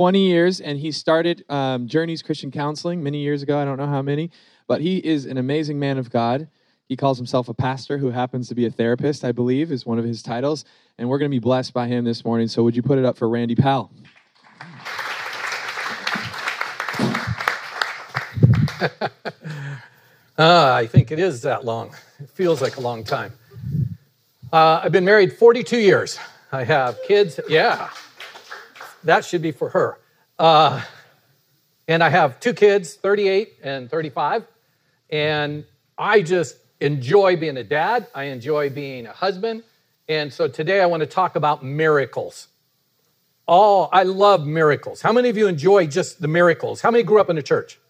20 years, and he started um, Journeys Christian Counseling many years ago. I don't know how many, but he is an amazing man of God. He calls himself a pastor who happens to be a therapist, I believe, is one of his titles. And we're going to be blessed by him this morning. So, would you put it up for Randy Powell? Uh, I think it is that long. It feels like a long time. Uh, I've been married 42 years. I have kids. Yeah, that should be for her. Uh, and I have two kids, 38 and 35. And I just enjoy being a dad. I enjoy being a husband. And so today I want to talk about miracles. Oh, I love miracles. How many of you enjoy just the miracles? How many grew up in a church?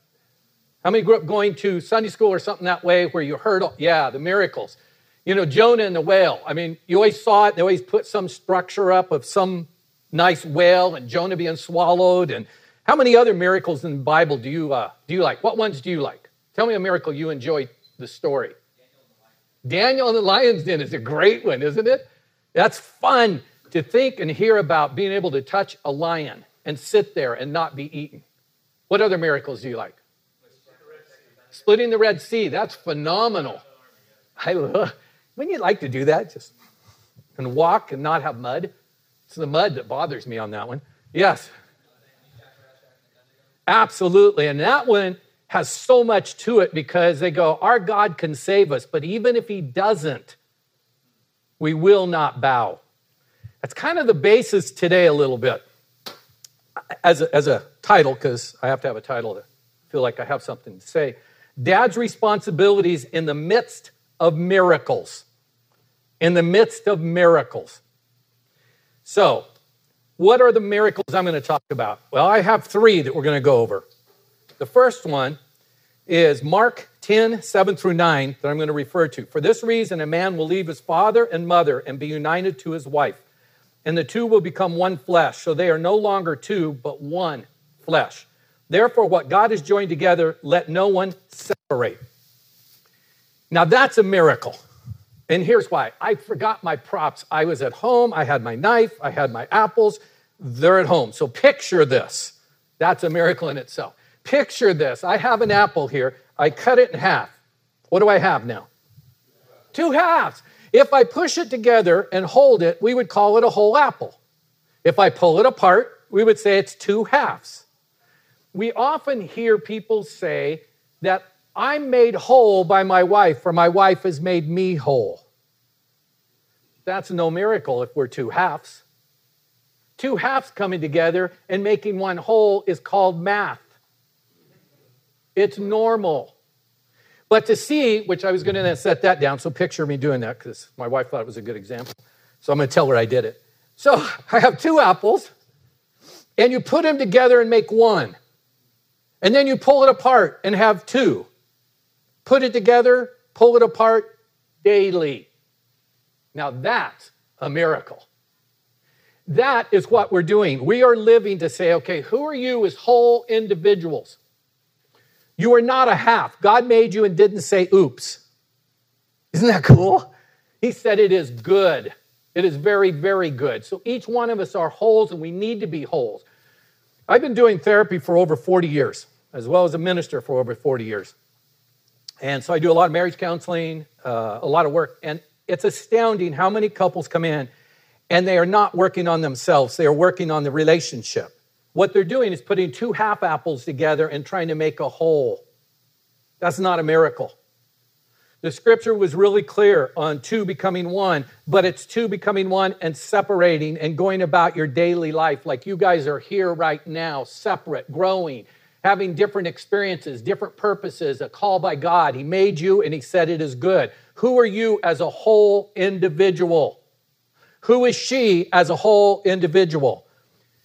How many grew up going to Sunday school or something that way where you heard, yeah, the miracles? You know, Jonah and the whale. I mean, you always saw it. They always put some structure up of some nice whale and Jonah being swallowed. And how many other miracles in the Bible do you uh, do you like? What ones do you like? Tell me a miracle you enjoy the story. Daniel in the lion's den is a great one, isn't it? That's fun to think and hear about being able to touch a lion and sit there and not be eaten. What other miracles do you like? Splitting the Red Sea, that's phenomenal. I love, when you like to do that, just and walk and not have mud. It's the mud that bothers me on that one. Yes. Absolutely. And that one has so much to it because they go, Our God can save us, but even if He doesn't, we will not bow. That's kind of the basis today, a little bit, as a, as a title, because I have to have a title to feel like I have something to say. Dad's responsibilities in the midst of miracles. In the midst of miracles. So, what are the miracles I'm going to talk about? Well, I have three that we're going to go over. The first one is Mark 10, 7 through 9, that I'm going to refer to. For this reason, a man will leave his father and mother and be united to his wife, and the two will become one flesh. So they are no longer two, but one flesh. Therefore, what God has joined together, let no one separate. Now, that's a miracle. And here's why I forgot my props. I was at home, I had my knife, I had my apples, they're at home. So picture this. That's a miracle in itself. Picture this. I have an apple here, I cut it in half. What do I have now? Two halves. If I push it together and hold it, we would call it a whole apple. If I pull it apart, we would say it's two halves we often hear people say that I'm made whole by my wife, for my wife has made me whole. That's no miracle if we're two halves. Two halves coming together and making one whole is called math. It's normal. But to see, which I was going to set that down, so picture me doing that because my wife thought it was a good example. So I'm going to tell her I did it. So I have two apples, and you put them together and make one. And then you pull it apart and have two. Put it together, pull it apart daily. Now that's a miracle. That is what we're doing. We are living to say, okay, who are you as whole individuals? You are not a half. God made you and didn't say, oops. Isn't that cool? He said it is good. It is very, very good. So each one of us are wholes and we need to be wholes. I've been doing therapy for over 40 years as well as a minister for over 40 years. And so I do a lot of marriage counseling, uh, a lot of work. And it's astounding how many couples come in and they are not working on themselves, they are working on the relationship. What they're doing is putting two half apples together and trying to make a whole. That's not a miracle. The scripture was really clear on two becoming one, but it's two becoming one and separating and going about your daily life like you guys are here right now, separate, growing, having different experiences, different purposes, a call by God. He made you and He said it is good. Who are you as a whole individual? Who is she as a whole individual?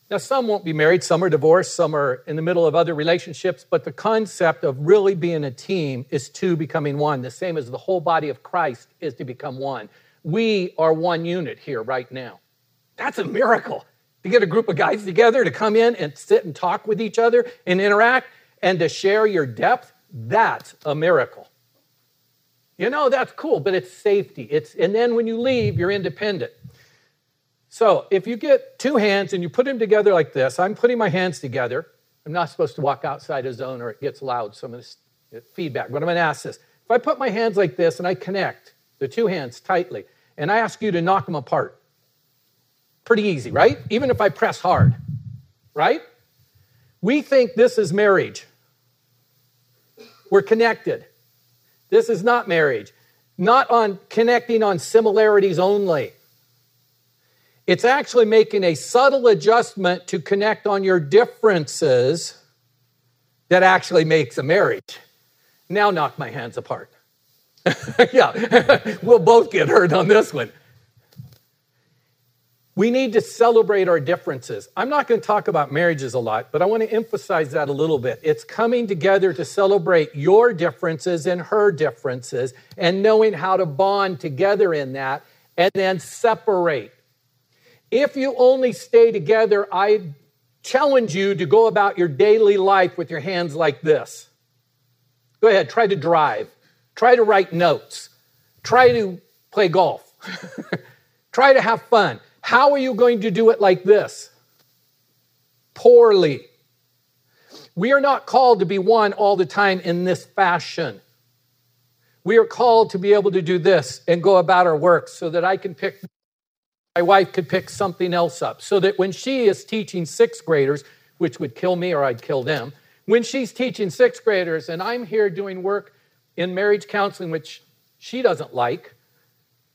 Now, some won't be married, some are divorced, some are in the middle of other relationships, but the concept of really being a team is two becoming one, the same as the whole body of Christ is to become one. We are one unit here right now. That's a miracle to get a group of guys together to come in and sit and talk with each other and interact and to share your depth, that's a miracle. You know, that's cool, but it's safety. It's and then when you leave, you're independent. So if you get two hands and you put them together like this, I'm putting my hands together. I'm not supposed to walk outside a zone or it gets loud, some of this feedback. But I'm going to ask this. If I put my hands like this and I connect the two hands tightly, and I ask you to knock them apart, pretty easy, right? Even if I press hard, right? We think this is marriage. We're connected. This is not marriage. Not on connecting on similarities only. It's actually making a subtle adjustment to connect on your differences that actually makes a marriage. Now knock my hands apart. yeah, we'll both get hurt on this one. We need to celebrate our differences. I'm not going to talk about marriages a lot, but I want to emphasize that a little bit. It's coming together to celebrate your differences and her differences and knowing how to bond together in that and then separate. If you only stay together, I challenge you to go about your daily life with your hands like this. Go ahead, try to drive, try to write notes, try to play golf, try to have fun. How are you going to do it like this? Poorly. We are not called to be one all the time in this fashion. We are called to be able to do this and go about our work so that I can pick, my wife could pick something else up. So that when she is teaching sixth graders, which would kill me or I'd kill them, when she's teaching sixth graders and I'm here doing work in marriage counseling, which she doesn't like,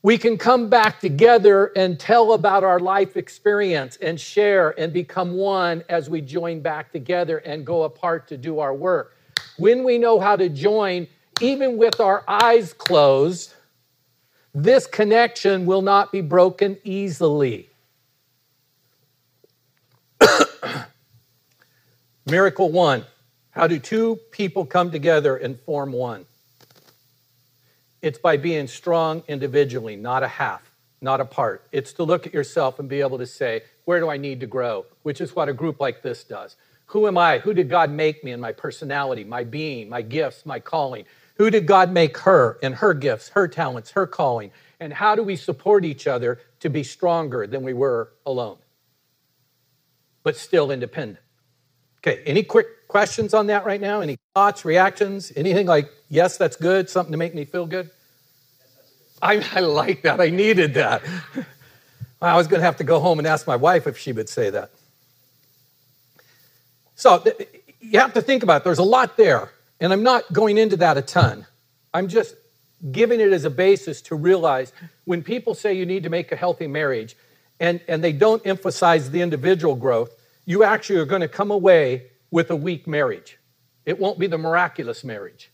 we can come back together and tell about our life experience and share and become one as we join back together and go apart to do our work. When we know how to join, even with our eyes closed, this connection will not be broken easily. Miracle one How do two people come together and form one? It's by being strong individually, not a half, not a part. It's to look at yourself and be able to say, where do I need to grow? Which is what a group like this does. Who am I? Who did God make me in my personality, my being, my gifts, my calling? Who did God make her and her gifts, her talents, her calling? And how do we support each other to be stronger than we were alone, but still independent? Okay, any quick questions on that right now? Any thoughts, reactions, anything like, yes, that's good, something to make me feel good? I, I like that. I needed that. I was going to have to go home and ask my wife if she would say that. So you have to think about it. There's a lot there, and I'm not going into that a ton. I'm just giving it as a basis to realize when people say you need to make a healthy marriage and, and they don't emphasize the individual growth, you actually are going to come away with a weak marriage. It won't be the miraculous marriage.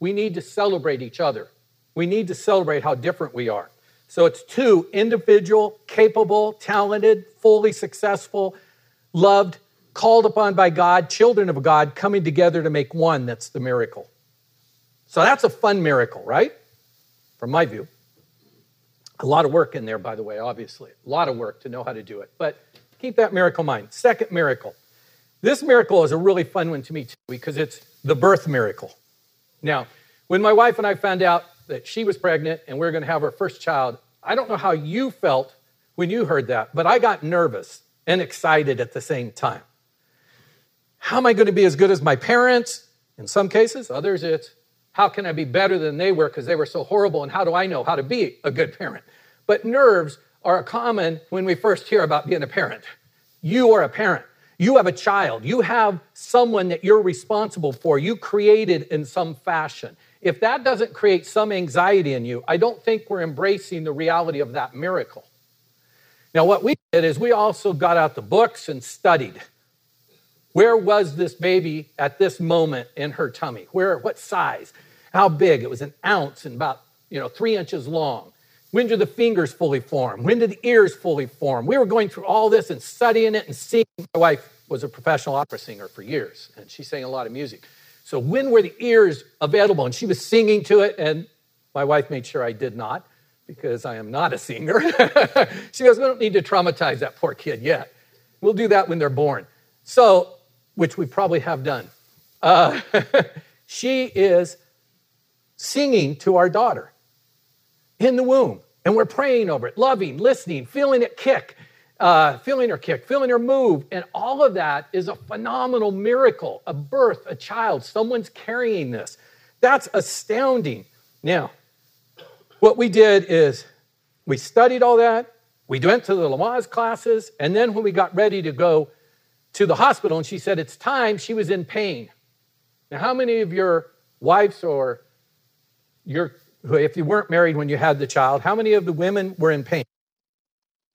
We need to celebrate each other. We need to celebrate how different we are. So it's two individual, capable, talented, fully successful, loved, called upon by God, children of God coming together to make one that's the miracle. So that's a fun miracle, right? From my view. A lot of work in there, by the way, obviously. A lot of work to know how to do it. But keep that miracle in mind. Second miracle this miracle is a really fun one to me too because it's the birth miracle. Now, when my wife and I found out that she was pregnant and we are going to have our first child, I don't know how you felt when you heard that, but I got nervous and excited at the same time. How am I going to be as good as my parents? In some cases, others it's how can I be better than they were because they were so horrible and how do I know how to be a good parent? But nerves are common when we first hear about being a parent. You are a parent. You have a child. You have someone that you're responsible for. You created in some fashion. If that doesn't create some anxiety in you, I don't think we're embracing the reality of that miracle. Now, what we did is we also got out the books and studied. Where was this baby at this moment in her tummy? Where, what size? How big? It was an ounce and about, you know, three inches long. When did the fingers fully form? When did the ears fully form? We were going through all this and studying it and seeing. My wife was a professional opera singer for years, and she sang a lot of music. So when were the ears available? And she was singing to it, and my wife made sure I did not because I am not a singer. she goes, We don't need to traumatize that poor kid yet. We'll do that when they're born. So, which we probably have done. Uh, she is singing to our daughter in the womb. And we're praying over it, loving, listening, feeling it kick, uh, feeling her kick, feeling her move. And all of that is a phenomenal miracle a birth, a child, someone's carrying this. That's astounding. Now, what we did is we studied all that, we went to the Lamaze classes, and then when we got ready to go to the hospital and she said it's time, she was in pain. Now, how many of your wives or your if you weren't married when you had the child, how many of the women were in pain?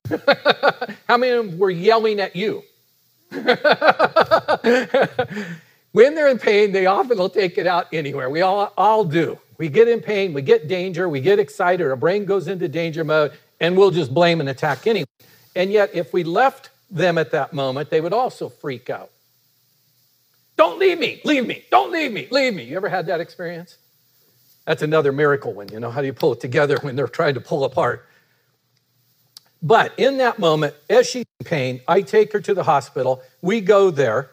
how many of them were yelling at you? when they're in pain, they often will take it out anywhere. We all, all do. We get in pain, we get danger, we get excited, our brain goes into danger mode, and we'll just blame and attack anyway. And yet, if we left them at that moment, they would also freak out. Don't leave me, leave me, don't leave me, leave me. You ever had that experience? That's another miracle one. You know, how do you pull it together when they're trying to pull apart? But in that moment, as she's in pain, I take her to the hospital. We go there.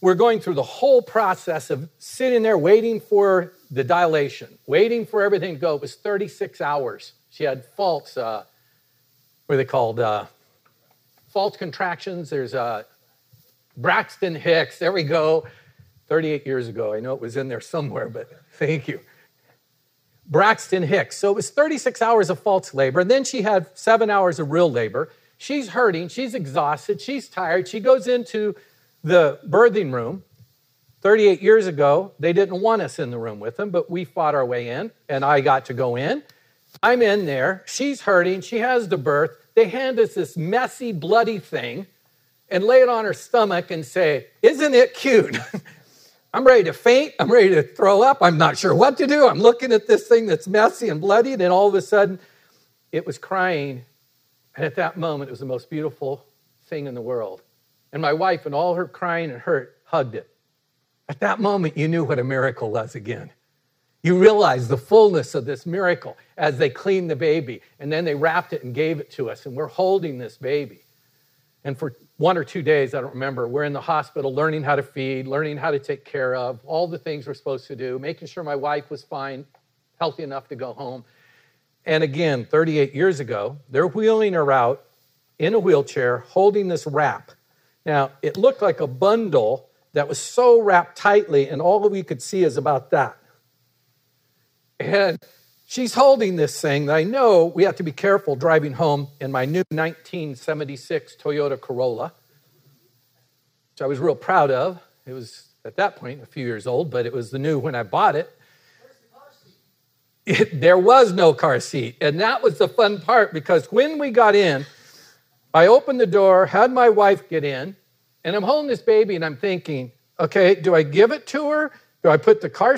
We're going through the whole process of sitting there waiting for the dilation, waiting for everything to go. It was 36 hours. She had false, uh, what are they called? Uh, false contractions. There's uh, Braxton Hicks. There we go. 38 years ago. I know it was in there somewhere, but thank you. Braxton Hicks. So it was 36 hours of false labor. And then she had seven hours of real labor. She's hurting. She's exhausted. She's tired. She goes into the birthing room. 38 years ago, they didn't want us in the room with them, but we fought our way in, and I got to go in. I'm in there. She's hurting. She has the birth. They hand us this messy, bloody thing and lay it on her stomach and say, Isn't it cute? I'm ready to faint. I'm ready to throw up. I'm not sure what to do. I'm looking at this thing that's messy and bloody. And then all of a sudden, it was crying. And at that moment, it was the most beautiful thing in the world. And my wife, and all her crying and hurt, hugged it. At that moment, you knew what a miracle was again. You realized the fullness of this miracle as they cleaned the baby. And then they wrapped it and gave it to us. And we're holding this baby. And for one or two days, I don't remember, we're in the hospital learning how to feed, learning how to take care of, all the things we're supposed to do, making sure my wife was fine, healthy enough to go home. And again, 38 years ago, they're wheeling her out in a wheelchair holding this wrap. Now, it looked like a bundle that was so wrapped tightly, and all we could see is about that. And she's holding this thing that I know we have to be careful driving home in my new 1976 Toyota Corolla, which I was real proud of. It was at that point a few years old, but it was the new when I bought it. it there was no car seat. And that was the fun part because when we got in, I opened the door, had my wife get in, and I'm holding this baby and I'm thinking, okay, do I give it to her? Do I put the car uh,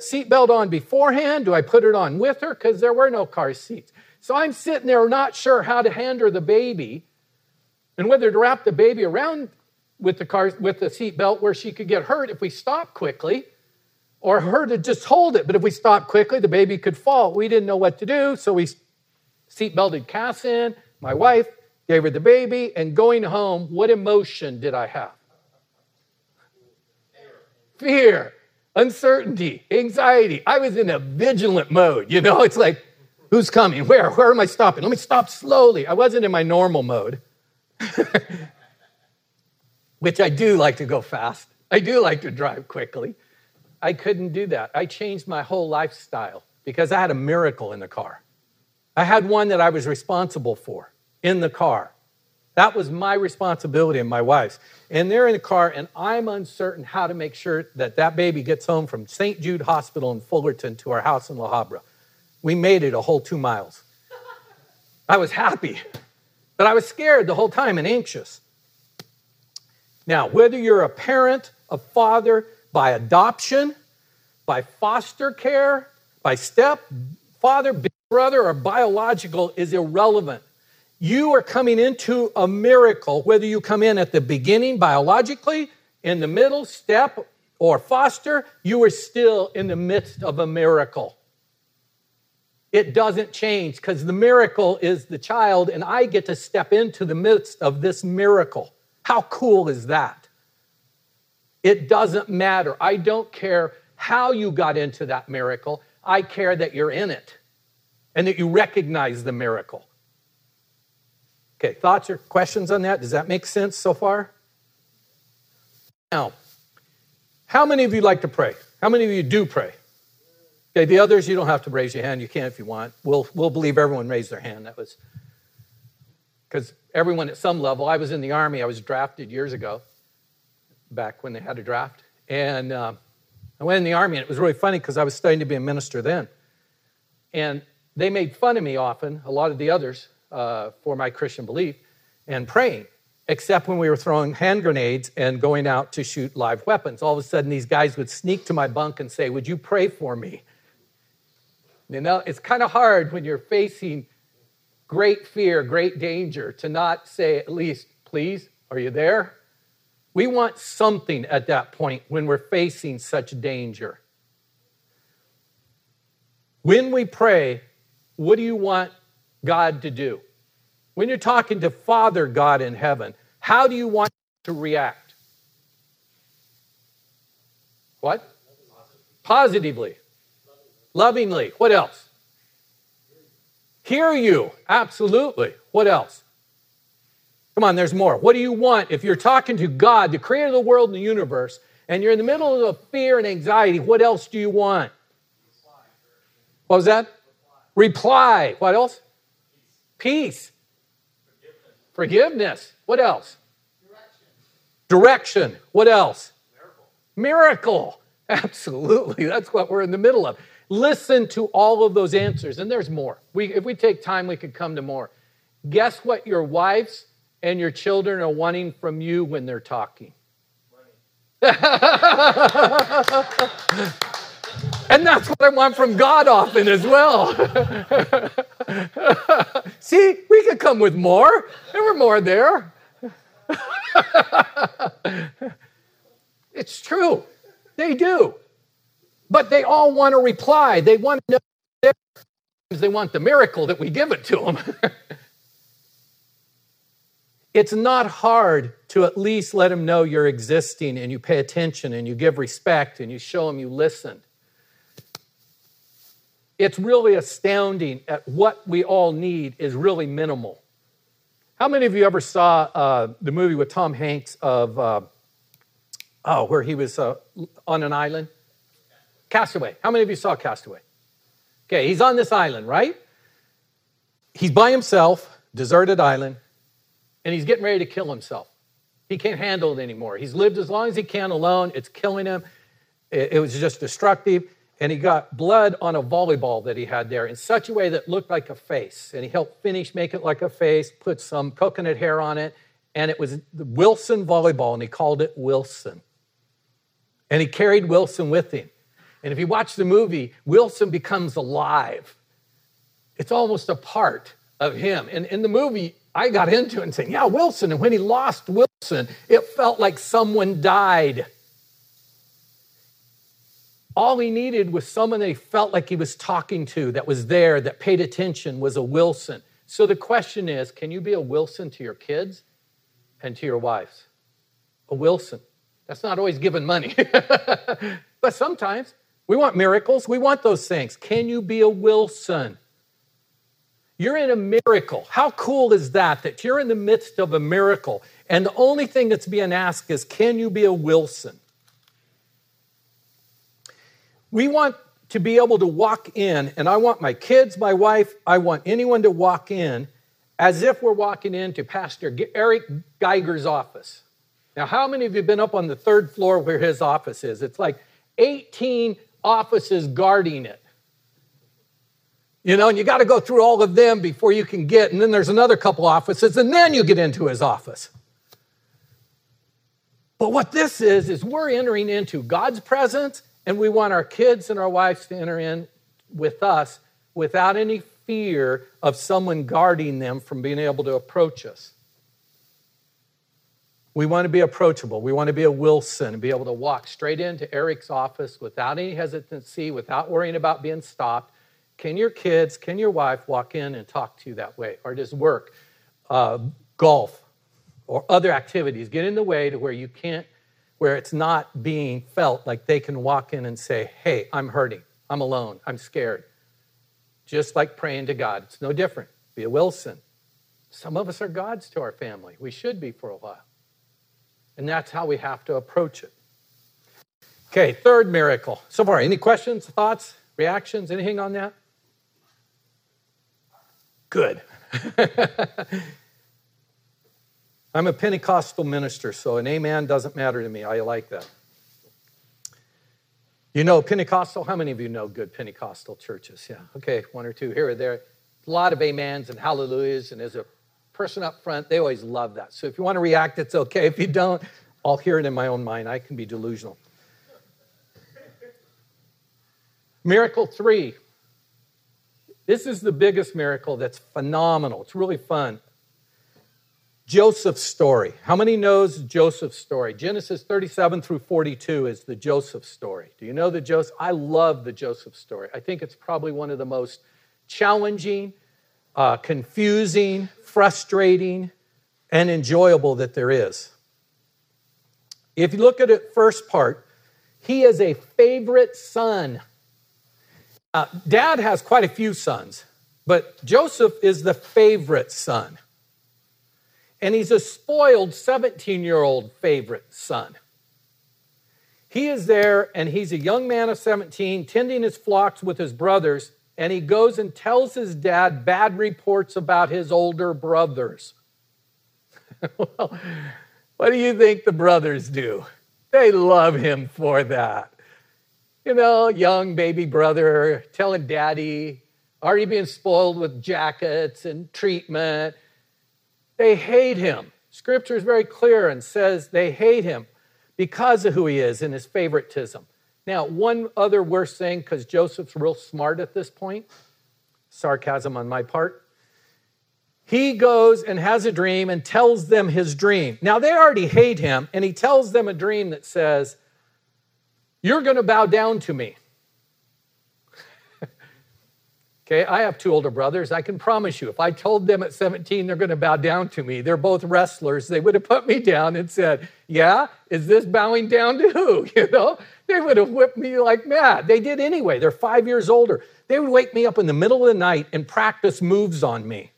seatbelt on beforehand? Do I put it on with her? Because there were no car seats. So I'm sitting there not sure how to hand her the baby and whether to wrap the baby around with the car with the seatbelt where she could get hurt if we stop quickly, or her to just hold it. But if we stop quickly, the baby could fall. We didn't know what to do, so we seatbelted Cass in. My wife gave her the baby, and going home, what emotion did I have? Fear uncertainty, anxiety. I was in a vigilant mode. You know, it's like, who's coming? Where? Where am I stopping? Let me stop slowly. I wasn't in my normal mode, which I do like to go fast. I do like to drive quickly. I couldn't do that. I changed my whole lifestyle because I had a miracle in the car. I had one that I was responsible for in the car. That was my responsibility and my wife's. And they're in the car, and I'm uncertain how to make sure that that baby gets home from St. Jude Hospital in Fullerton to our house in La Habra. We made it a whole two miles. I was happy, but I was scared the whole time and anxious. Now, whether you're a parent, a father, by adoption, by foster care, by step, father, big brother, or biological is irrelevant. You are coming into a miracle, whether you come in at the beginning biologically, in the middle, step, or foster, you are still in the midst of a miracle. It doesn't change because the miracle is the child, and I get to step into the midst of this miracle. How cool is that? It doesn't matter. I don't care how you got into that miracle, I care that you're in it. and that you recognize the miracle. Okay, thoughts or questions on that? Does that make sense so far? Now, how many of you like to pray? How many of you do pray? Okay, the others, you don't have to raise your hand. You can if you want. We'll, we'll believe everyone raised their hand. That was because everyone at some level, I was in the Army, I was drafted years ago, back when they had a draft. And uh, I went in the Army, and it was really funny because I was studying to be a minister then. And they made fun of me often, a lot of the others, uh, for my Christian belief and praying, except when we were throwing hand grenades and going out to shoot live weapons. All of a sudden, these guys would sneak to my bunk and say, Would you pray for me? You know, it's kind of hard when you're facing great fear, great danger, to not say at least, please, are you there? We want something at that point when we're facing such danger. When we pray, what do you want God to do? When you're talking to Father God in heaven, how do you want to react? What? Positively. Lovingly. What else? Hear you. Absolutely. What else? Come on, there's more. What do you want? If you're talking to God, the creator of the world and the universe, and you're in the middle of fear and anxiety, what else do you want? What was that? Reply. What else? Peace. Forgiveness. Forgiveness. What else? Direction. Direction. What else? Miracle. Miracle. Absolutely. That's what we're in the middle of. Listen to all of those answers, and there's more. We, if we take time, we could come to more. Guess what your wives and your children are wanting from you when they're talking? and that's what I want from God often as well. See, we could come with more. There were more there. it's true. They do. But they all want a reply. They want to know. They want the miracle that we give it to them. it's not hard to at least let them know you're existing and you pay attention and you give respect and you show them you listened. It's really astounding at what we all need is really minimal. How many of you ever saw uh, the movie with Tom Hanks of, uh, oh, where he was uh, on an island? Castaway. How many of you saw Castaway? Okay, he's on this island, right? He's by himself, deserted island, and he's getting ready to kill himself. He can't handle it anymore. He's lived as long as he can alone. It's killing him. It, was just destructive. And he got blood on a volleyball that he had there in such a way that looked like a face. And he helped finish, make it like a face, put some coconut hair on it. And it was the Wilson volleyball, and he called it Wilson. And he carried Wilson with him. And if you watch the movie, Wilson becomes alive. It's almost a part of him. And in the movie, I got into it and saying, Yeah, Wilson. And when he lost Wilson, it felt like someone died. All he needed was someone that he felt like he was talking to, that was there, that paid attention, was a Wilson. So the question is can you be a Wilson to your kids and to your wives? A Wilson. That's not always giving money, but sometimes. We want miracles. We want those things. Can you be a Wilson? You're in a miracle. How cool is that? That you're in the midst of a miracle. And the only thing that's being asked is can you be a Wilson? We want to be able to walk in, and I want my kids, my wife, I want anyone to walk in as if we're walking into Pastor Eric Geiger's office. Now, how many of you have been up on the third floor where his office is? It's like 18 offices guarding it. You know, and you got to go through all of them before you can get, and then there's another couple offices, and then you get into his office. But what this is, is we're entering into God's presence, and we want our kids and our wives to enter in with us without any fear of someone guarding them from being able to approach us. We want to be approachable. We want to be a Wilson and be able to walk straight into Eric's office without any hesitancy, without worrying about being stopped. Can your kids, can your wife walk in and talk to you that way? Or does work, uh, golf, or other activities get in the way to where you can't, where it's not being felt like they can walk in and say, hey, I'm hurting, I'm alone, I'm scared. just like praying to God. It's no different. Be a Wilson. Some of us are gods to our family. We should be for a while. And that's how we have to approach it. Okay, third miracle. So far, any questions, thoughts, reactions, anything on that? Good. I'm a Pentecostal minister, so an amen doesn't matter to me. I like that. You know Pentecostal? How many of you know good Pentecostal churches? Yeah, okay, one or two here or there. A lot of amens and hallelujahs, and as a person up front, they always love that. So if you want to react, it's okay. If you don't, I'll hear it in my own mind. I can be delusional. Miracle three. This is the biggest miracle that's phenomenal. It's really fun. Joseph's story. How many knows Joseph's story? Genesis 37 through 42 is the Joseph story. Do you know the Joseph? I love the Joseph story. I think it's probably one of the most challenging, uh, confusing, frustrating, and enjoyable that there is. If you look at it first part, he is a favorite son. Uh, Dad has quite a few sons, but Joseph is the favorite son and he's a spoiled 17 year old favorite son. He is there, and he's a young man of 17, tending his flocks with his brothers, and he goes and tells his dad bad reports about his older brothers. well, what do you think the brothers do? They love him for that. You know, young baby brother telling daddy, already being spoiled with jackets and treatment they hate him. Scripture is very clear and says they hate him because of who he is and his favoritism. Now, one other worse thing, because Joseph's real smart at this point, sarcasm on my part. He goes and has a dream and tells them his dream. Now, they already hate him, and he tells them a dream that says, You're going to bow down to me. Okay, I have two older brothers. I can promise you, if I told them at 17 they're going to bow down to me, they're both wrestlers, they would have put me down and said, Yeah, is this bowing down to who? You know, they would have whipped me like mad. They did anyway. They're five years older. They would wake me up in the middle of the night and practice moves on me.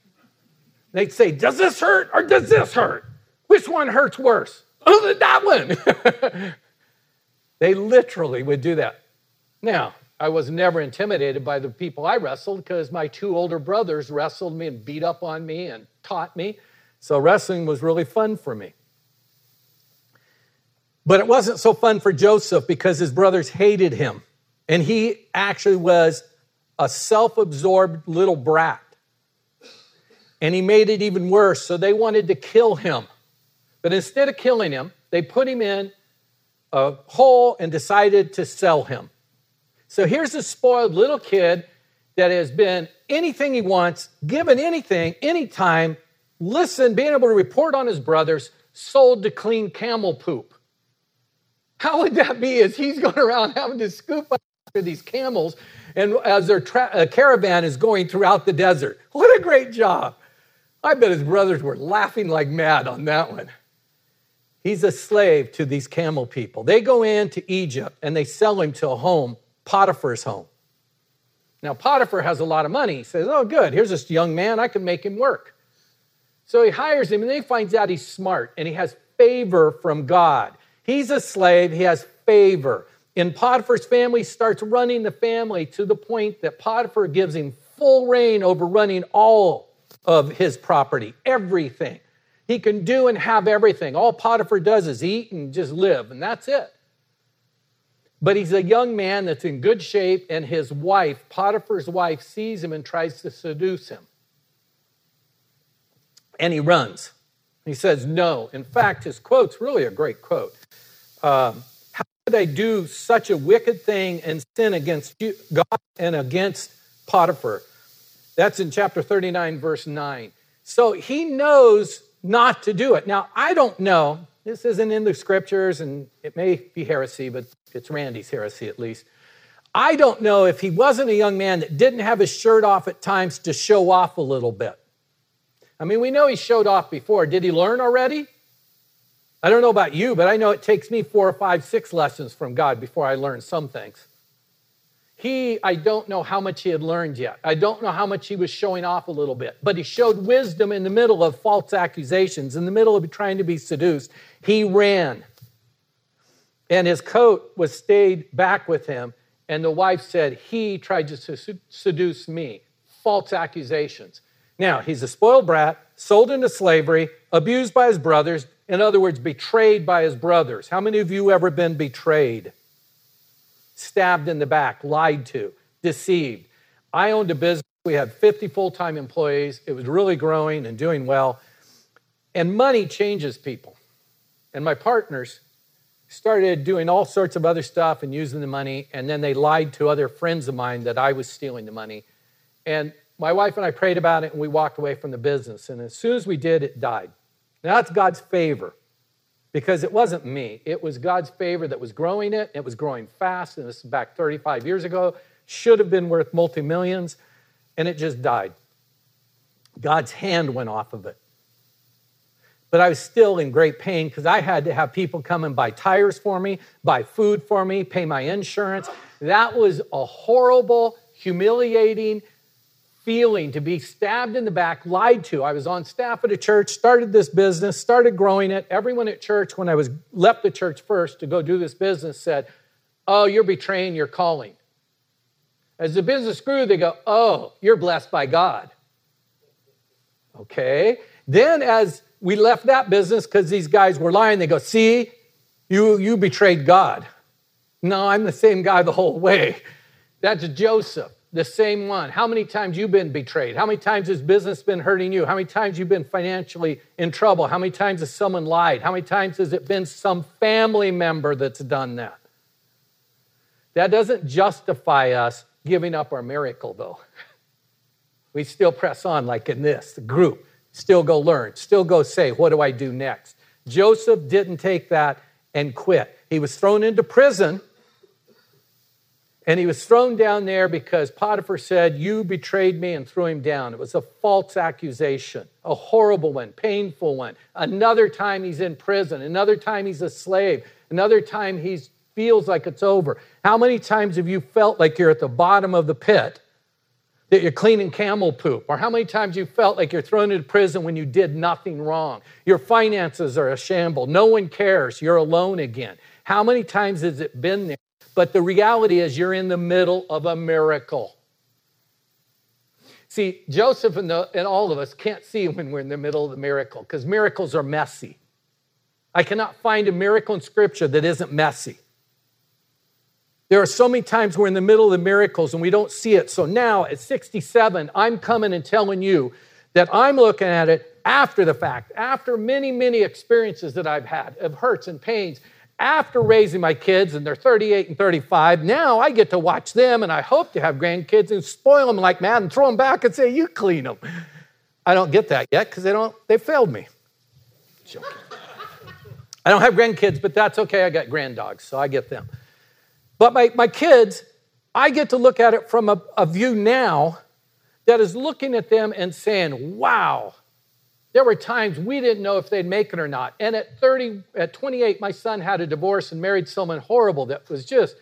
They'd say, Does this hurt or does this hurt? Which one hurts worse? Oh, that one. they literally would do that. Now, I was never intimidated by the people I wrestled because my two older brothers wrestled me and beat up on me and taught me. So wrestling was really fun for me. But it wasn't so fun for Joseph because his brothers hated him. And he actually was a self absorbed little brat. And he made it even worse. So they wanted to kill him. But instead of killing him, they put him in a hole and decided to sell him. So here's a spoiled little kid that has been anything he wants, given anything, anytime, listen, being able to report on his brothers, sold to clean camel poop. How would that be as he's going around having to scoop up these camels and as their tra- uh, caravan is going throughout the desert? What a great job. I bet his brothers were laughing like mad on that one. He's a slave to these camel people. They go into Egypt and they sell him to a home Potiphar's home. Now, Potiphar has a lot of money. He says, Oh, good, here's this young man, I can make him work. So he hires him, and then he finds out he's smart and he has favor from God. He's a slave, he has favor. In Potiphar's family, starts running the family to the point that Potiphar gives him full reign over running all of his property, everything. He can do and have everything. All Potiphar does is eat and just live, and that's it. But he's a young man that's in good shape, and his wife, Potiphar's wife, sees him and tries to seduce him. And he runs. He says, No. In fact, his quote's really a great quote. Um, how could I do such a wicked thing and sin against you, God and against Potiphar? That's in chapter 39, verse 9. So he knows not to do it. Now, I don't know this isn't in the scriptures, and it may be heresy, but it's Randy's heresy at least. I don't know if he wasn't a young man that didn't have his shirt off at times to show off a little bit. I mean, we know he showed off before. Did he learn already? I don't know about you, but I know it takes me four or five, six lessons from God before I learn some things. he, I don't know how much he had learned yet. I don't know how much he was showing off a little bit, but he showed wisdom in the middle of false accusations, in the middle of trying to be seduced. He ran. And his coat was stayed back with him. And the wife said, He tried to seduce me. False accusations. Now, he's a spoiled brat, sold into slavery, abused by his brothers, in other words, betrayed by his brothers. How many of you ever been betrayed? stabbed in the back, lied to, deceived. I owned a business. We had 50 full time employees. It was really growing and doing well. And money changes people. And my partners started doing all sorts of other stuff and using the money. And then they lied to other friends of mine that I was stealing the money. And my wife and I prayed about it and we walked away from the business. And as soon as we did, it died. Now, that's God's favor because it wasn't me. It was God's favor that was growing it. It was growing fast, and this is back 35 years ago. Should have been worth multi millions, and it just died. God's hand went off of it. But I was still in great pain because I had to have people come and buy tires for me, buy food for me, pay my insurance. That was a horrible, humiliating, feeling to be stabbed in the back, lied to. I was on staff at a church, started this business, started growing it. Everyone at church, when I was left the church first to go do this business, said, Oh, you're betraying your calling. As the business grew, they go, Oh, you're blessed by God. Okay. Then, as we left that business because these guys were lying, they go, See, you, you betrayed God. No, I'm the same guy the whole way. That's Joseph the same one. How many times you been betrayed? How many times has business been hurting you? How many times you've been financially in trouble? How many times has someone lied? How many times has it been some family member that's done that? That doesn't justify us giving up our miracle, though. We still press on, like in this, group, still go learn, still go say, What do I do next? Joseph didn't take that and quit. He was thrown into prison and he was thrown down there because Potiphar said, You betrayed me and threw him down. It was a false accusation, a horrible one, painful one. Another time he's in prison. Another time he's a slave. Another time he feels like it's over. How many times have you felt like you're at the bottom of the pit, that you're cleaning camel poop? Or how many times you felt like you're thrown into prison when you did nothing wrong? Your finances are a shamble. No one cares. You're alone again. How many times has it been there? But the reality is, you're in the middle of a miracle. See, Joseph and, the, and all of us can't see when we're in the middle of the miracle because miracles are messy. I cannot find a miracle in Scripture that isn't messy. There are so many times we're in the middle of the miracles and we don't see it. So now at 67, I'm coming and telling you that I'm looking at it after the fact, after many, many experiences that I've had of hurts and pains after raising my kids and they're 38 and 35, now I get to watch them and I hope to have grandkids and spoil them like mad and throw them back and say, You clean them. I don't get that yet because they don't, they failed me. Joking. I don't have grandkids, but that's okay. I got granddogs, so I get them. But my, my kids, I get to look at it from a, a view now that is looking at them and saying, Wow, there were times we didn't know if they'd make it or not. And at 30, at 28, my son had a divorce and married someone horrible that was just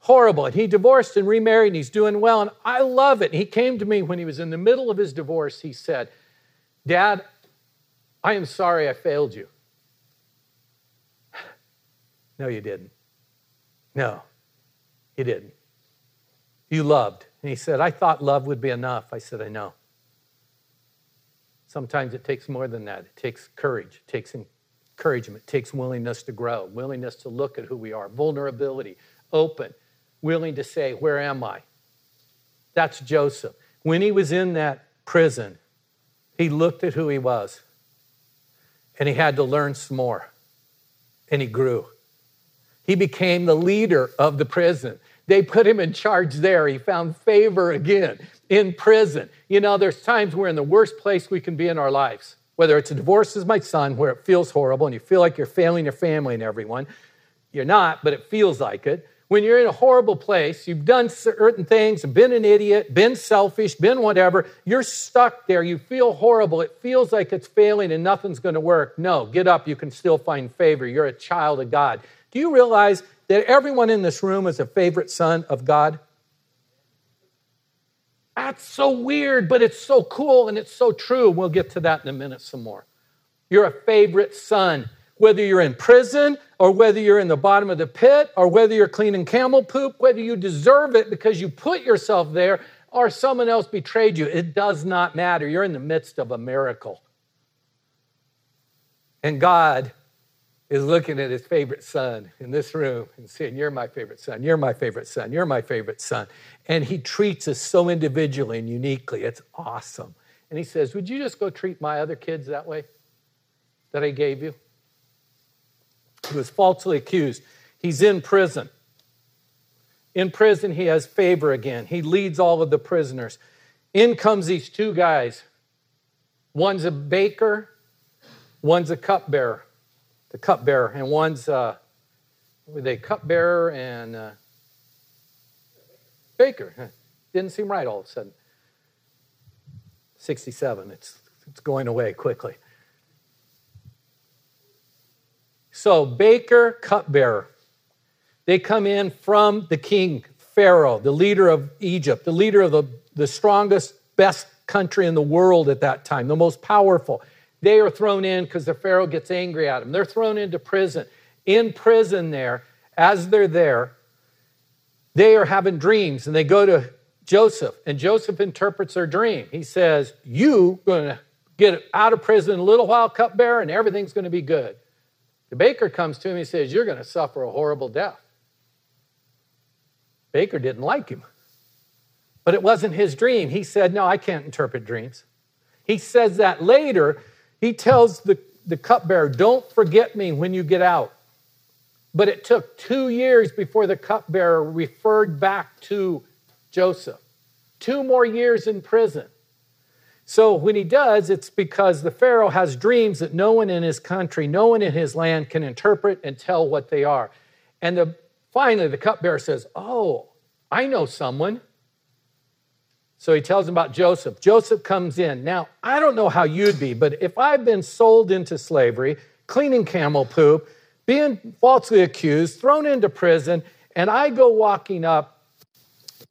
horrible. And he divorced and remarried and he's doing well. And I love it. He came to me when he was in the middle of his divorce. He said, Dad, I am sorry I failed you. no, you didn't. No, you didn't. You loved. And he said, I thought love would be enough. I said, I know. Sometimes it takes more than that. It takes courage, it takes encouragement, it takes willingness to grow, willingness to look at who we are, vulnerability, open, willing to say, Where am I? That's Joseph. When he was in that prison, he looked at who he was and he had to learn some more. And he grew. He became the leader of the prison. They put him in charge there. He found favor again in prison. You know, there's times we're in the worst place we can be in our lives, whether it's a divorce as my son, where it feels horrible and you feel like you're failing your family and everyone. You're not, but it feels like it. When you're in a horrible place, you've done certain things, been an idiot, been selfish, been whatever, you're stuck there, you feel horrible, it feels like it's failing and nothing's going to work. No, get up, you can still find favor. You're a child of God. Do you realize that everyone in this room is a favorite son of God? That's so weird, but it's so cool and it's so true. We'll get to that in a minute some more. You're a favorite son. Whether you're in prison or whether you're in the bottom of the pit or whether you're cleaning camel poop, whether you deserve it because you put yourself there or someone else betrayed you, it does not matter. You're in the midst of a miracle. And God is looking at his favorite son in this room and saying, You're my favorite son, you're my favorite son, you're my favorite son. And he treats us so individually and uniquely. It's awesome. And he says, Would you just go treat my other kids that way that I gave you? He was falsely accused. He's in prison. In prison, he has favor again. He leads all of the prisoners. In comes these two guys. One's a baker, one's a cupbearer the cupbearer, and one's uh, with a cupbearer and uh, baker. Didn't seem right all of a sudden. 67, it's, it's going away quickly. So, baker, cupbearer, they come in from the king, Pharaoh, the leader of Egypt, the leader of the, the strongest, best country in the world at that time, the most powerful. They are thrown in because the Pharaoh gets angry at them. They're thrown into prison. In prison, there, as they're there, they are having dreams and they go to Joseph, and Joseph interprets their dream. He says, You going to get out of prison a little while, cupbearer, and everything's going to be good. The baker comes to him, and says, You're going to suffer a horrible death. Baker didn't like him. But it wasn't his dream. He said, No, I can't interpret dreams. He says that later he tells the, the cupbearer, Don't forget me when you get out. But it took two years before the cupbearer referred back to Joseph. Two more years in prison. So when he does, it's because the Pharaoh has dreams that no one in his country, no one in his land can interpret and tell what they are. And the, finally, the cupbearer says, Oh, I know someone. So he tells him about Joseph. Joseph comes in. Now, I don't know how you'd be, but if I've been sold into slavery, cleaning camel poop, being falsely accused, thrown into prison, and I go walking up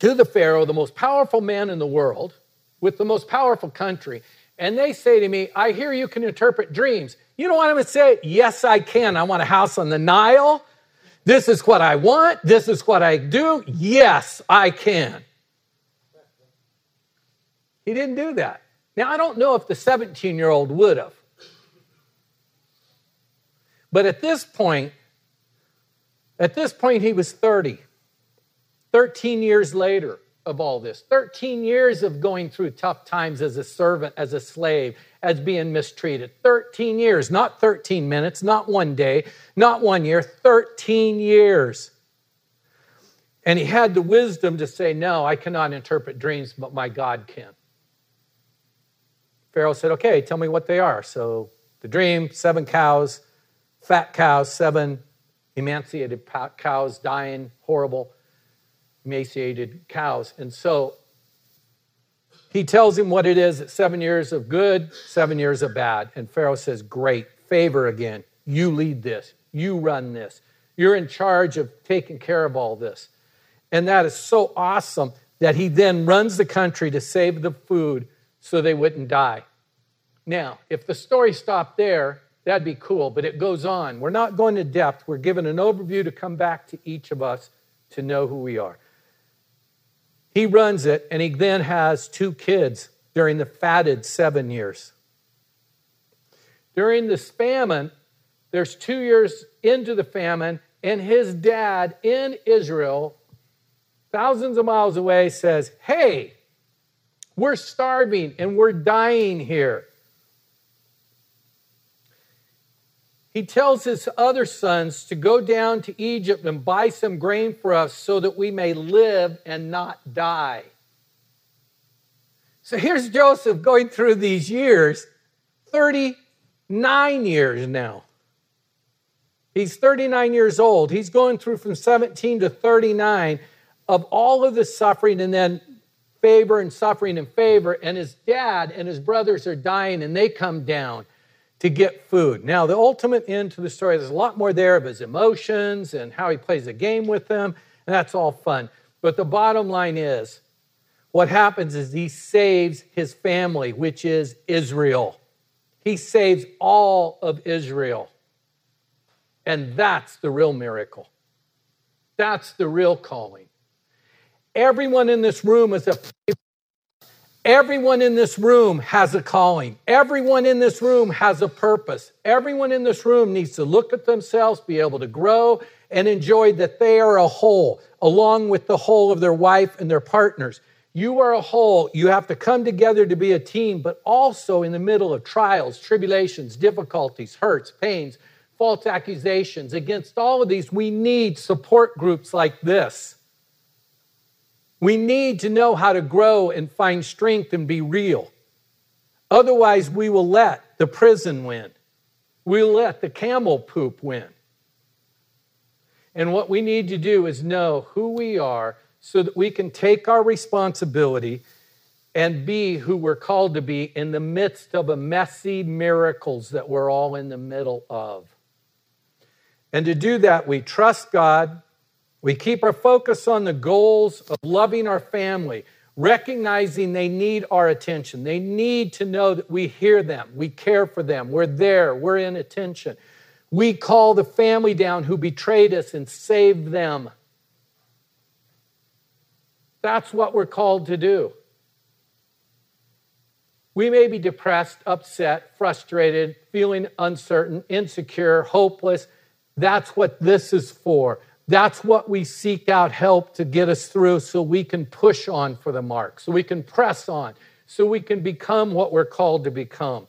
to the Pharaoh, the most powerful man in the world, with the most powerful country, and they say to me, I hear you can interpret dreams. You know what I'm to say? Yes, I can. I want a house on the Nile. This is what I want. This is what I do. Yes, I can. He didn't do that. Now, I don't know if the 17 year old would have. But at this point, at this point, he was 30. 13 years later of all this, 13 years of going through tough times as a servant, as a slave, as being mistreated. 13 years, not 13 minutes, not one day, not one year, 13 years. And he had the wisdom to say, No, I cannot interpret dreams, but my God can. Pharaoh said, Okay, tell me what they are. So the dream seven cows, fat cows, seven emaciated cows, dying, horrible, emaciated cows. And so he tells him what it is seven years of good, seven years of bad. And Pharaoh says, Great, favor again. You lead this, you run this. You're in charge of taking care of all this. And that is so awesome that he then runs the country to save the food so they wouldn't die. Now, if the story stopped there, that'd be cool, but it goes on. We're not going to depth. We're given an overview to come back to each of us to know who we are. He runs it, and he then has two kids during the fatted seven years. During the famine, there's two years into the famine, and his dad in Israel, thousands of miles away, says, Hey, we're starving and we're dying here. He tells his other sons to go down to Egypt and buy some grain for us so that we may live and not die. So here's Joseph going through these years, 39 years now. He's 39 years old. He's going through from 17 to 39 of all of the suffering and then favor and suffering and favor. And his dad and his brothers are dying and they come down to get food. Now, the ultimate end to the story, there's a lot more there of his emotions and how he plays a game with them, and that's all fun. But the bottom line is what happens is he saves his family, which is Israel. He saves all of Israel. And that's the real miracle. That's the real calling. Everyone in this room is a Everyone in this room has a calling. Everyone in this room has a purpose. Everyone in this room needs to look at themselves, be able to grow, and enjoy that they are a whole, along with the whole of their wife and their partners. You are a whole. You have to come together to be a team, but also in the middle of trials, tribulations, difficulties, hurts, pains, false accusations. Against all of these, we need support groups like this. We need to know how to grow and find strength and be real. Otherwise, we will let the prison win. We'll let the camel poop win. And what we need to do is know who we are so that we can take our responsibility and be who we're called to be in the midst of a messy miracles that we're all in the middle of. And to do that, we trust God, we keep our focus on the goals of loving our family, recognizing they need our attention. They need to know that we hear them, we care for them, we're there, we're in attention. We call the family down who betrayed us and saved them. That's what we're called to do. We may be depressed, upset, frustrated, feeling uncertain, insecure, hopeless. That's what this is for. That's what we seek out help to get us through so we can push on for the mark, so we can press on, so we can become what we're called to become.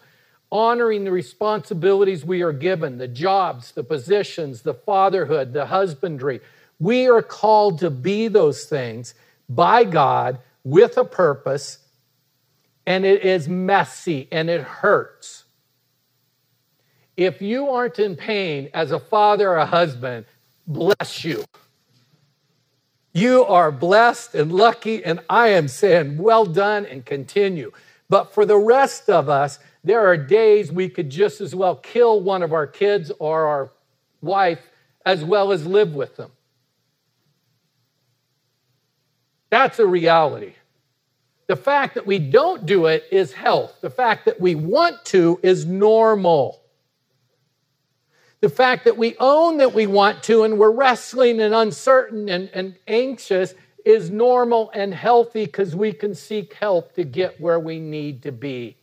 Honoring the responsibilities we are given, the jobs, the positions, the fatherhood, the husbandry. We are called to be those things by God with a purpose, and it is messy and it hurts. If you aren't in pain as a father or a husband, bless you. You are blessed and lucky, and I am saying, well done and continue. But for the rest of us, there are days we could just as well kill one of our kids or our wife as well as live with them. That's a reality. The fact that we don't do it is health. The fact that we want to is normal. The fact that we own that we want to and we're wrestling and uncertain and, and anxious is normal and healthy because we can seek help to get where we need to be.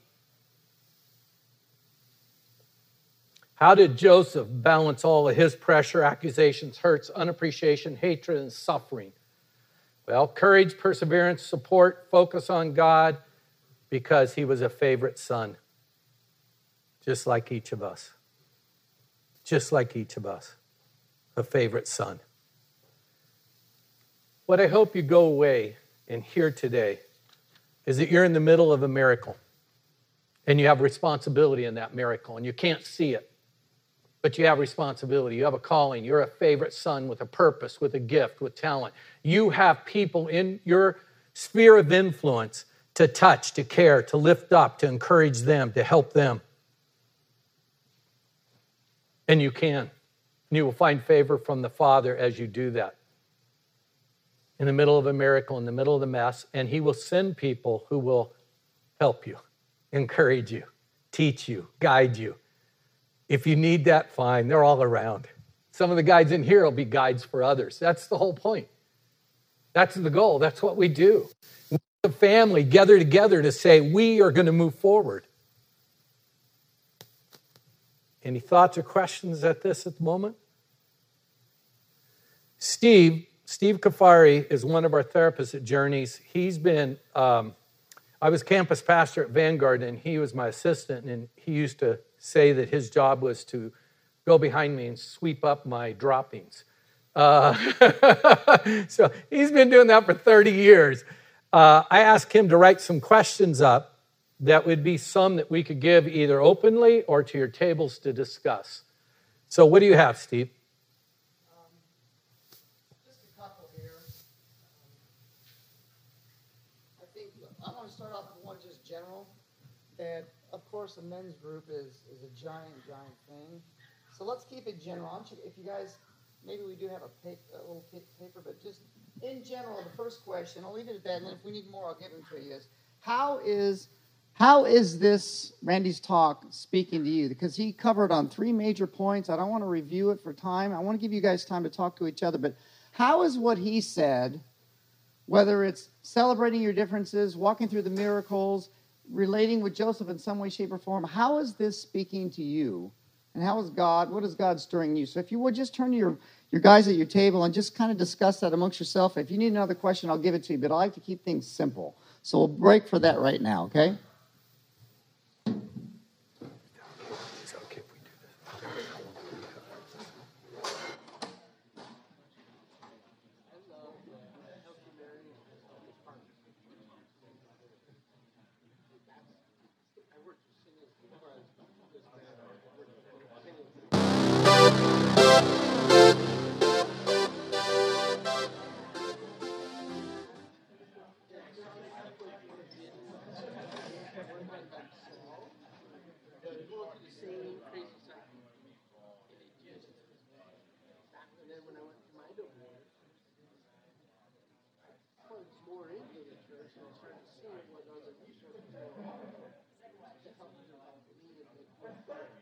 How did Joseph balance all of his pressure, accusations, hurts, unappreciation, hatred, and suffering? Well, courage, perseverance, support, focus on God because he was a favorite son, just like each of us just like each of us, a favorite son. What I hope you go away and hear today is that you're in the middle of a miracle and you have responsibility in that miracle and you can't see it, but you have responsibility. You have a calling. You're a favorite son with a purpose, with a gift, with talent. You have people in your sphere of influence to touch, to care, to lift up, to encourage them, to help them. And you can. And you will find favor from the Father as you do that. In the middle of a miracle, in the middle of the mess, and He will send people who will help you, encourage you, teach you, guide you. If you need that, fine, they're all around. Some of the guides in here will be guides for others. That's the whole point. That's the goal. That's what we do. The family gather together to say, we are going to move forward. Any thoughts or questions at this at the moment? Steve, Steve Kafari is one of our therapists at Journeys. He's been, um, I was campus pastor at Vanguard and he was my assistant, and he used to say that his job was to go behind me and sweep up my droppings. Uh, so he's been doing that for 30 years. Uh, I asked him to write some questions up that would be some that we could give either openly or to your tables to discuss. So, what do you have, Steve? Um, just a couple here. Um, I think I want to start off with one just general. That, of course, the men's group is, is a giant, giant thing. So let's keep it general. If you guys, maybe we do have a, paper, a little paper, but just in general, the first question, I'll leave it at that, and if we need more, I'll give them to you. Is how is how is this Randy's talk speaking to you? Because he covered on three major points. I don't want to review it for time. I want to give you guys time to talk to each other. But how is what he said, whether it's celebrating your differences, walking through the miracles, relating with Joseph in some way, shape, or form, how is this speaking to you? And how is God, what is God stirring you? So if you would just turn to your, your guys at your table and just kind of discuss that amongst yourself. If you need another question, I'll give it to you, but I like to keep things simple. So we'll break for that right now, okay? Thank you.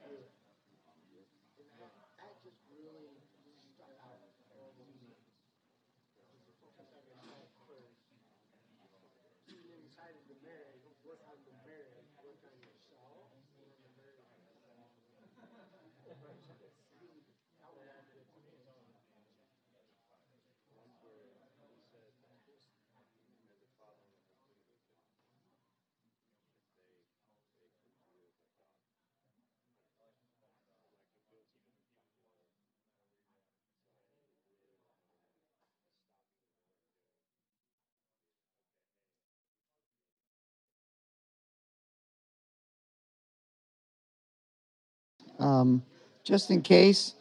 Um, just in case,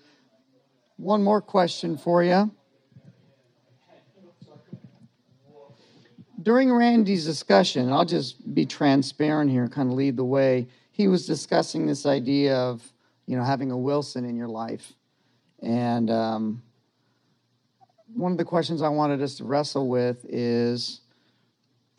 one more question for you. During Randy's discussion, I'll just be transparent here, kind of lead the way. He was discussing this idea of, you know, having a Wilson in your life. And um, one of the questions I wanted us to wrestle with is,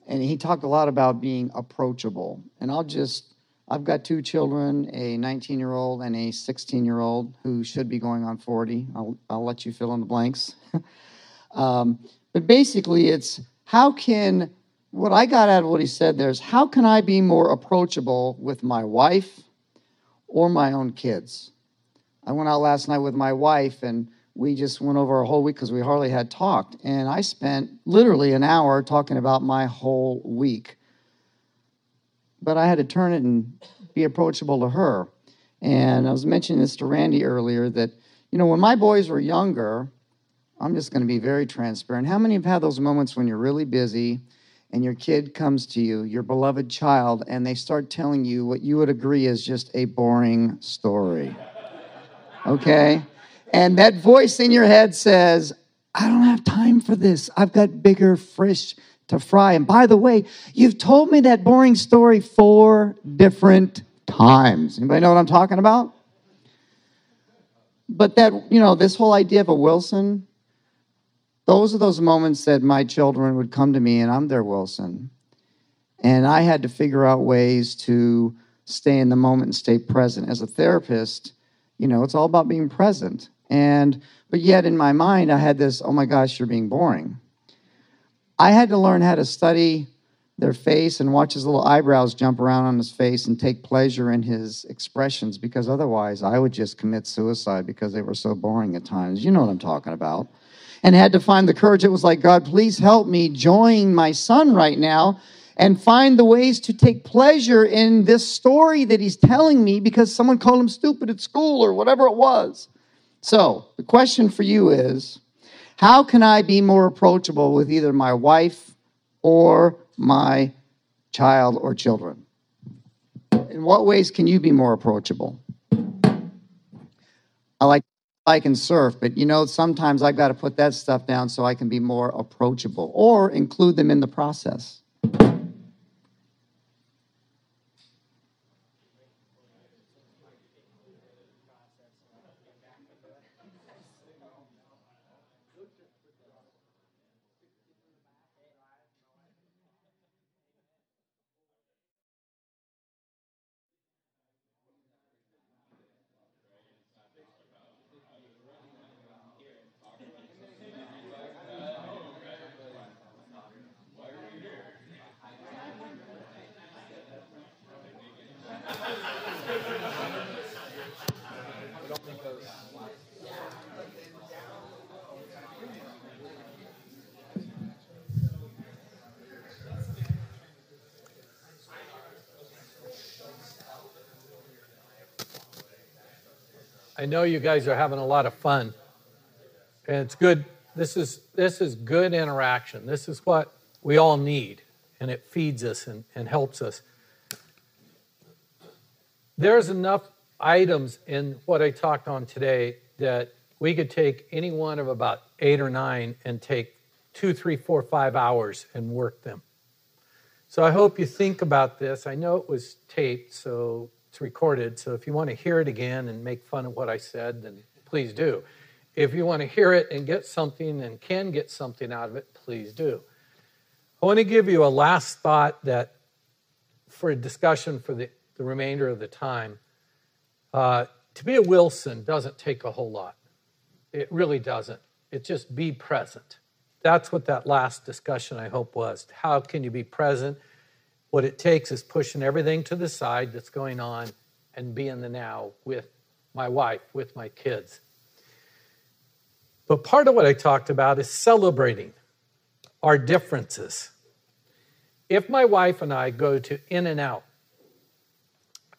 and he talked a lot about being approachable. And I'll just I've got two children, a 19 year old and a 16 year old who should be going on 40. I'll, I'll let you fill in the blanks. um, but basically, it's how can, what I got out of what he said there is how can I be more approachable with my wife or my own kids? I went out last night with my wife and we just went over a whole week because we hardly had talked. And I spent literally an hour talking about my whole week but I had to turn it and be approachable to her. And I was mentioning this to Randy earlier that, you know, when my boys were younger, I'm just going to be very transparent. How many have had those moments when you're really busy and your kid comes to you, your beloved child, and they start telling you what you would agree is just a boring story? Okay? And that voice in your head says, I don't have time for this. I've got bigger fish to fry. And by the way, you've told me that boring story four different times. Anybody know what I'm talking about? But that, you know, this whole idea of a Wilson, those are those moments that my children would come to me and I'm their Wilson. And I had to figure out ways to stay in the moment and stay present. As a therapist, you know, it's all about being present. And, but yet in my mind, I had this, oh my gosh, you're being boring. I had to learn how to study their face and watch his little eyebrows jump around on his face and take pleasure in his expressions because otherwise I would just commit suicide because they were so boring at times. You know what I'm talking about. And had to find the courage. It was like, God, please help me join my son right now and find the ways to take pleasure in this story that he's telling me because someone called him stupid at school or whatever it was. So the question for you is how can I be more approachable with either my wife or my child or children? In what ways can you be more approachable? I like I can surf, but you know, sometimes I've got to put that stuff down so I can be more approachable or include them in the process. I know you guys are having a lot of fun. And it's good. This is this is good interaction. This is what we all need, and it feeds us and, and helps us. There's enough items in what I talked on today that we could take any one of about eight or nine and take two, three, four, five hours and work them. So I hope you think about this. I know it was taped, so it's recorded. So if you want to hear it again and make fun of what I said, then please do. If you want to hear it and get something and can get something out of it, please do. I want to give you a last thought that for a discussion for the, the remainder of the time. Uh, to be a Wilson doesn't take a whole lot. It really doesn't. It just be present. That's what that last discussion, I hope, was. How can you be present? What it takes is pushing everything to the side that's going on and being the now with my wife, with my kids. But part of what I talked about is celebrating our differences. If my wife and I go to In N Out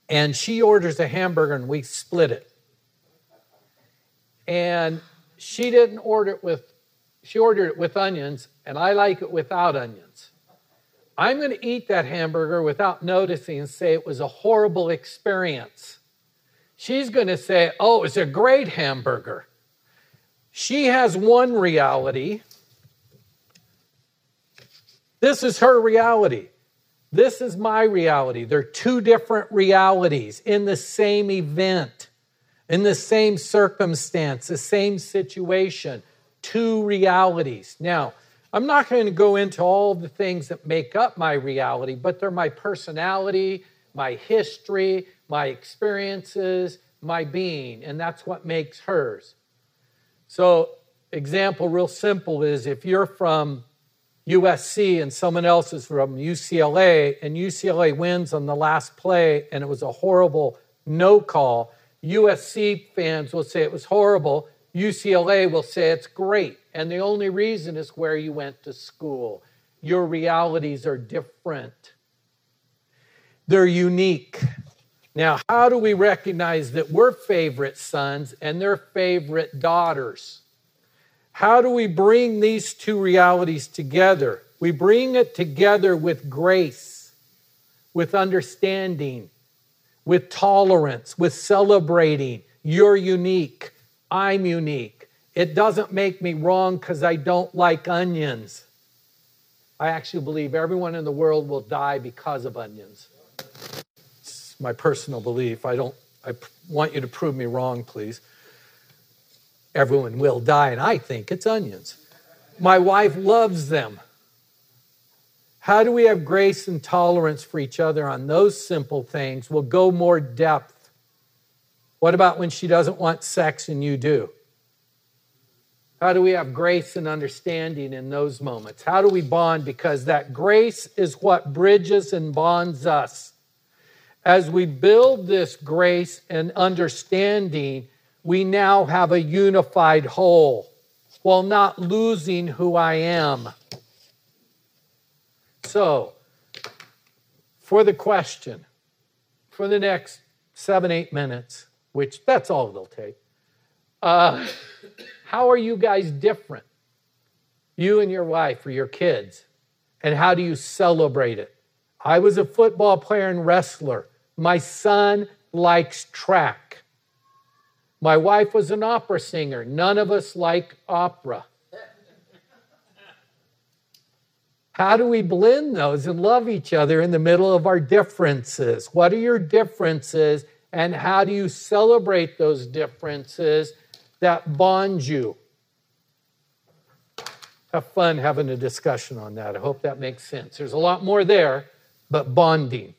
and she orders a hamburger and we split it, and she didn't order it with she ordered it with onions and I like it without onions. I'm going to eat that hamburger without noticing and say it was a horrible experience. She's going to say, "Oh, it was a great hamburger." She has one reality. This is her reality. This is my reality. They're two different realities in the same event, in the same circumstance, the same situation. Two realities. Now, I'm not going to go into all the things that make up my reality, but they're my personality, my history, my experiences, my being, and that's what makes hers. So, example, real simple is if you're from USC and someone else is from UCLA, and UCLA wins on the last play and it was a horrible no call, USC fans will say it was horrible. UCLA will say it's great. And the only reason is where you went to school. Your realities are different, they're unique. Now, how do we recognize that we're favorite sons and they're favorite daughters? How do we bring these two realities together? We bring it together with grace, with understanding, with tolerance, with celebrating. You're unique. I'm unique. It doesn't make me wrong because I don't like onions. I actually believe everyone in the world will die because of onions. It's my personal belief. I don't I want you to prove me wrong, please. Everyone will die, and I think it's onions. My wife loves them. How do we have grace and tolerance for each other on those simple things? We'll go more depth. What about when she doesn't want sex and you do? How do we have grace and understanding in those moments? How do we bond? Because that grace is what bridges and bonds us. As we build this grace and understanding, we now have a unified whole while not losing who I am. So, for the question, for the next seven, eight minutes, which that's all it'll take. Uh, how are you guys different? You and your wife or your kids? And how do you celebrate it? I was a football player and wrestler. My son likes track. My wife was an opera singer. None of us like opera. How do we blend those and love each other in the middle of our differences? What are your differences, and how do you celebrate those differences that bond you. Have fun having a discussion on that. I hope that makes sense. There's a lot more there, but bonding.